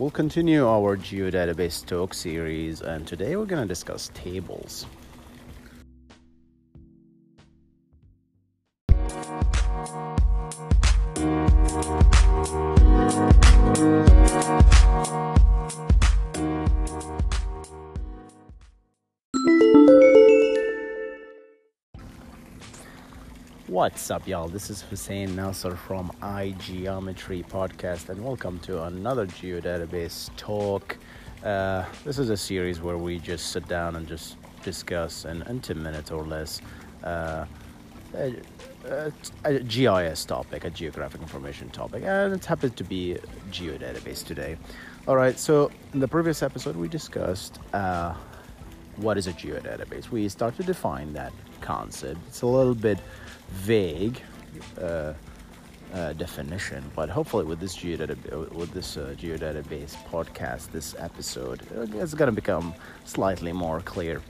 We'll continue our geodatabase talk series, and today we're going to discuss tables. What's up, y'all? This is Hussein Nasser from iGeometry Podcast, and welcome to another geodatabase talk. Uh, this is a series where we just sit down and just discuss in, in 10 minutes or less uh, a, a, a, GIS topic, a geographic information topic, and it happens to be geodatabase today. All right, so in the previous episode, we discussed uh, what is a geodatabase. We start to define that concept. It's a little bit vague uh, uh, definition, but hopefully with this geodatabase, with this uh, geodatabase podcast, this episode, it's gonna become slightly more clear.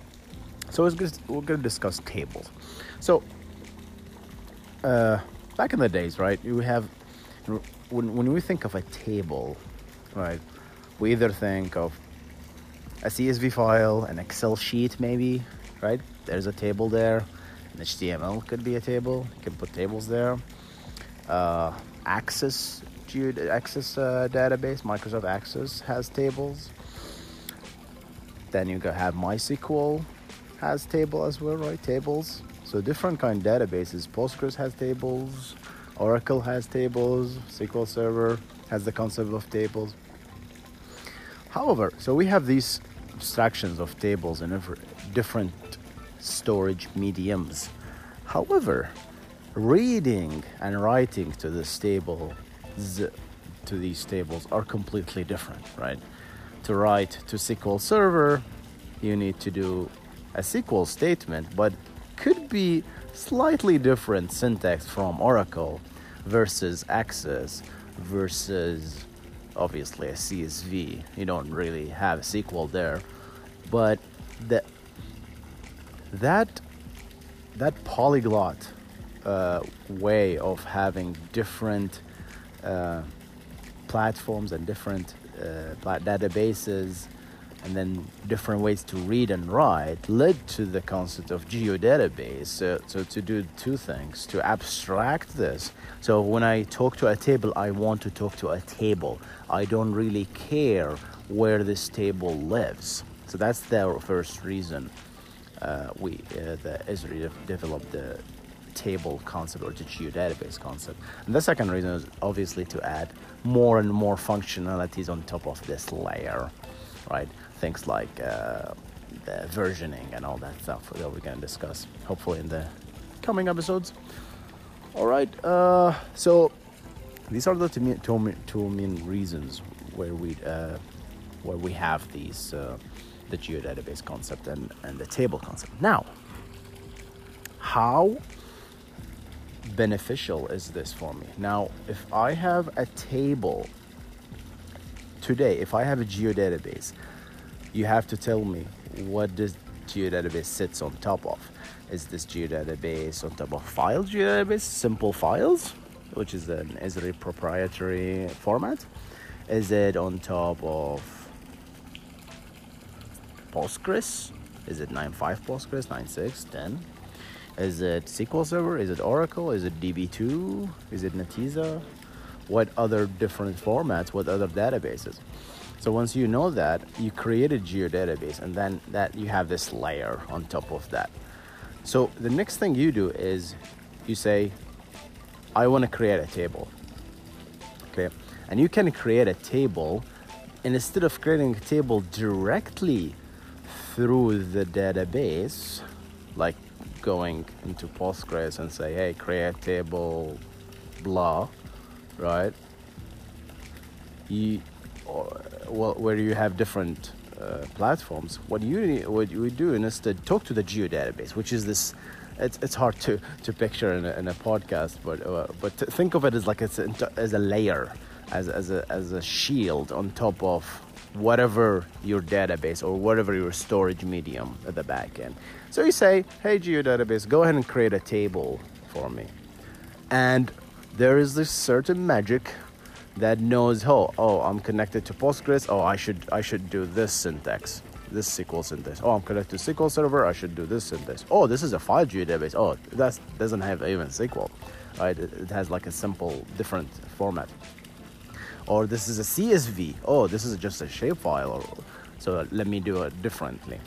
So we're gonna discuss tables. So uh, back in the days, right? You have when when we think of a table, right? We either think of a CSV file, an Excel sheet, maybe, right? There's a table there an HTML could be a table. You can put tables there. Uh, Access, Access uh, database, Microsoft Access has tables. Then you can have MySQL has table as well, right? Tables. So different kind of databases. Postgres has tables. Oracle has tables. SQL Server has the concept of tables. However, so we have these abstractions of tables and in different storage mediums. However, reading and writing to this table to these tables are completely different, right? To write to SQL Server, you need to do a SQL statement, but could be slightly different syntax from Oracle versus Access versus obviously a CSV. You don't really have SQL there, but the that that polyglot uh, way of having different uh, platforms and different uh, databases and then different ways to read and write led to the concept of geodatabase. So, so to do two things, to abstract this. So when I talk to a table, I want to talk to a table. I don't really care where this table lives. So that's the first reason uh, we uh, the Esri developed the table concept or the geodatabase concept. And the second reason is obviously to add more and more functionalities on top of this layer, right? Things like uh, the versioning and all that stuff that we're going to discuss hopefully in the coming episodes. All right, uh, so these are the two main reasons where we uh, where we have these uh, the geodatabase concept and, and the table concept. Now, how beneficial is this for me? Now, if I have a table today, if I have a geodatabase, you have to tell me what this geodatabase sits on top of. Is this geodatabase on top of file geodatabase, simple files, which is an Esri proprietary format? Is it on top of Postgres? Is it 9.5 Postgres, 9.6, 10? Is it SQL Server? Is it Oracle? Is it DB2? Is it Netezza? What other different formats? What other databases? So once you know that, you create a geodatabase, and then that you have this layer on top of that. So the next thing you do is you say, I want to create a table. Okay, and you can create a table, and instead of creating a table directly through the database, like going into Postgres and say, hey, create table, blah, right? You, or, well, where you have different uh, platforms, what you what you do instead talk to the geodatabase, which is this. It's, it's hard to, to picture in a, in a podcast, but uh, but think of it as like it's as a layer, as, as a as a shield on top of whatever your database or whatever your storage medium at the back end. So you say, hey, geodatabase, go ahead and create a table for me. And there is this certain magic that knows oh oh I'm connected to Postgres. Oh I should I should do this syntax this SQL syntax. Oh I'm connected to SQL Server. I should do this syntax. Oh this is a file database oh that doesn't have even SQL right? It has like a simple different format or this is a CSV oh this is just a shapefile or so let me do it differently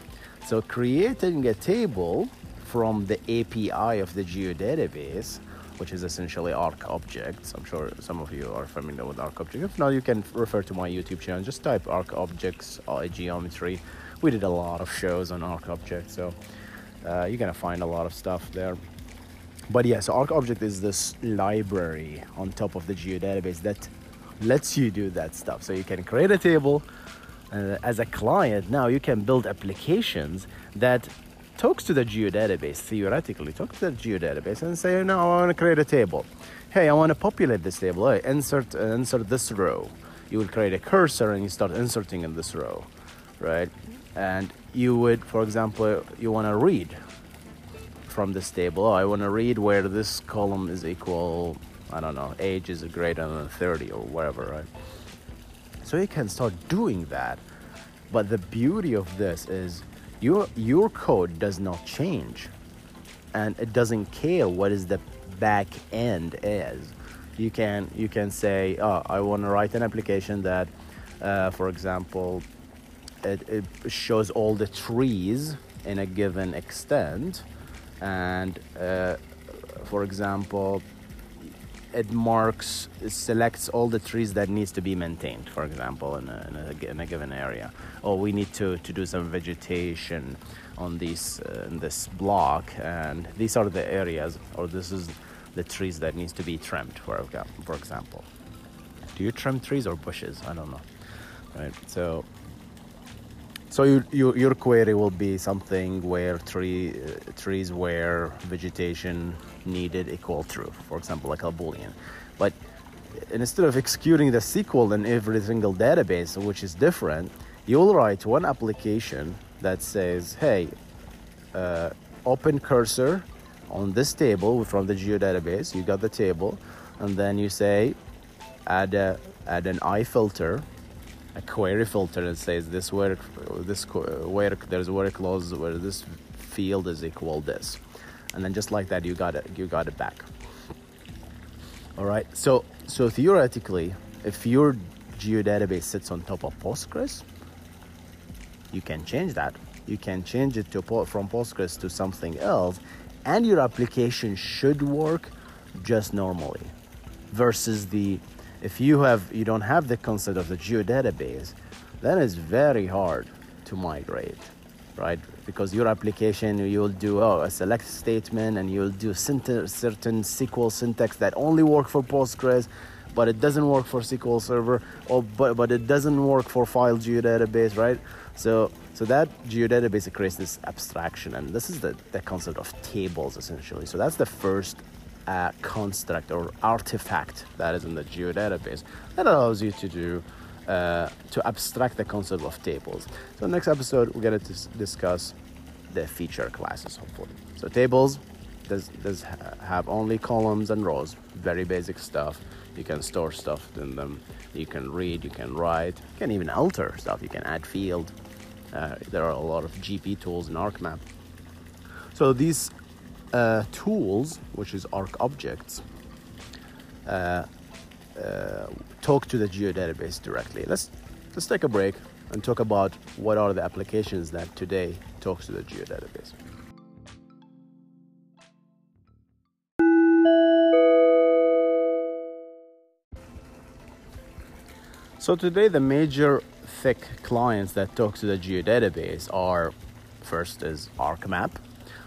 so creating a table from the API of the geodatabase which is essentially Arc objects. I'm sure some of you are familiar with Arc objects. If not, you can refer to my YouTube channel. Just type Arc objects uh, geometry. We did a lot of shows on Arc objects, so uh, you're gonna find a lot of stuff there. But yeah, so Arc object is this library on top of the geodatabase that lets you do that stuff. So you can create a table. Uh, as a client, now you can build applications that talks to the geodatabase, theoretically, talk to the geodatabase and say, no, I want to create a table. Hey, I want to populate this table. Hey, insert, uh, insert this row. You will create a cursor and you start inserting in this row, right? And you would, for example, you want to read from this table. Oh, I want to read where this column is equal, I don't know, age is greater than 30 or whatever, right? So you can start doing that. But the beauty of this is your your code does not change and it doesn't care what is the back end is you can you can say oh i want to write an application that uh, for example it, it shows all the trees in a given extent and uh, for example it marks selects all the trees that needs to be maintained for example in a, in a, in a given area. Or we need to, to do some vegetation on this uh, in this block and these are the areas or this is the trees that needs to be trimmed for, for example. Do you trim trees or bushes? I don't know. Right so so you, you, your query will be something where tree, uh, trees where vegetation needed equal true, for example, like a boolean. But instead of executing the SQL in every single database, which is different, you'll write one application that says, hey, uh, open cursor on this table from the geodatabase. You got the table, and then you say, add a add an I filter a query filter that says this work this work there's a work clause where this field is equal this and then just like that you got it you got it back. All right so so theoretically if your geodatabase sits on top of postgres you can change that. You can change it to from postgres to something else and your application should work just normally. Versus the if you have you don't have the concept of the geodatabase, then it's very hard to migrate, right? Because your application you'll do oh, a select statement and you'll do certain SQL syntax that only work for Postgres, but it doesn't work for SQL Server, or but but it doesn't work for file geodatabase, right? So so that geodatabase creates this abstraction, and this is the, the concept of tables essentially. So that's the first uh, construct or artifact that is in the geodatabase that allows you to do uh, to abstract the concept of tables. So next episode we're to discuss the feature classes hopefully. So tables does does have only columns and rows, very basic stuff. You can store stuff in them. You can read, you can write, you can even alter stuff. You can add field. Uh, there are a lot of GP tools in ArcMap. So these uh, tools, which is Arc objects, uh, uh, talk to the geodatabase directly. Let's let's take a break and talk about what are the applications that today talks to the geodatabase. So today the major thick clients that talk to the geodatabase are first is ArcMap,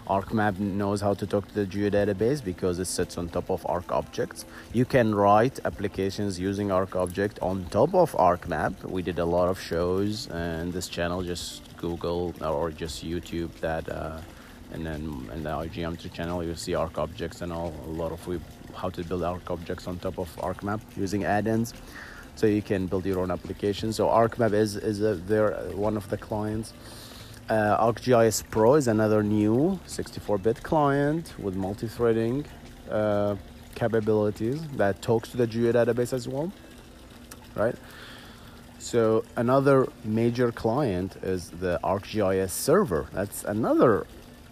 ArcMap knows how to talk to the geodatabase because it sits on top of Arc objects. You can write applications using Arc object on top of ArcMap. We did a lot of shows and this channel. Just Google or just YouTube that, uh, and then in the geometry channel you see Arc objects and all a lot of we, how to build Arc objects on top of ArcMap using add-ins. So you can build your own application. So ArcMap is is a, they're one of the clients. Uh, ArcGIS Pro is another new 64-bit client with multi-threading uh, capabilities that talks to the geodatabase as well. right? So another major client is the ArcGIS server. That's another.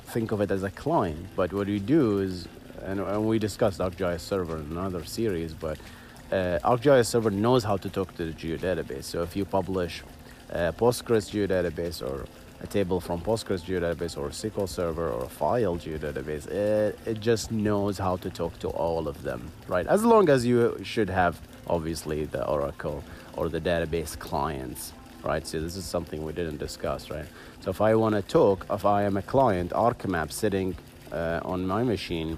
Think of it as a client, but what we do is, and, and we discussed ArcGIS server in another series, but uh, ArcGIS server knows how to talk to the geodatabase. So if you publish a Postgres geodatabase or a table from Postgres geodatabase or SQL Server or a file geodatabase, it, it just knows how to talk to all of them, right? As long as you should have, obviously, the Oracle or the database clients, right? So this is something we didn't discuss, right? So if I want to talk, if I am a client, ArcMap sitting uh, on my machine,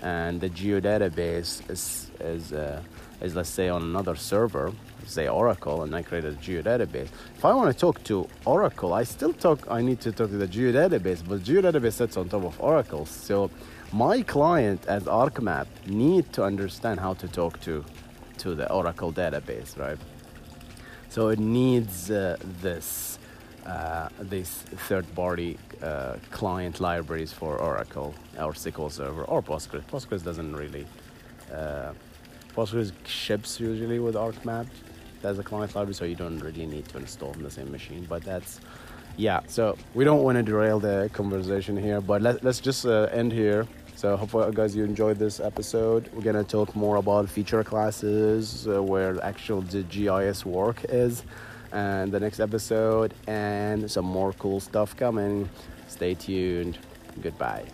and the geodatabase is is uh, is let's say on another server, say Oracle, and I created a geodatabase. If I want to talk to Oracle, I still talk. I need to talk to the geodatabase, but geodatabase sits on top of Oracle. So my client as ArcMap need to understand how to talk to to the Oracle database, right? So it needs uh, this uh, these third-party uh, client libraries for Oracle or SQL Server or Postgres. Postgres doesn't really. Uh, Postgres ships usually with ArcMap as a client library, so you don't really need to install on the same machine. But that's yeah. So we don't want to derail the conversation here, but let, let's just uh, end here. So hopefully, guys, you enjoyed this episode. We're gonna talk more about feature classes, uh, where actual the GIS work is, and the next episode, and some more cool stuff coming. Stay tuned. Goodbye.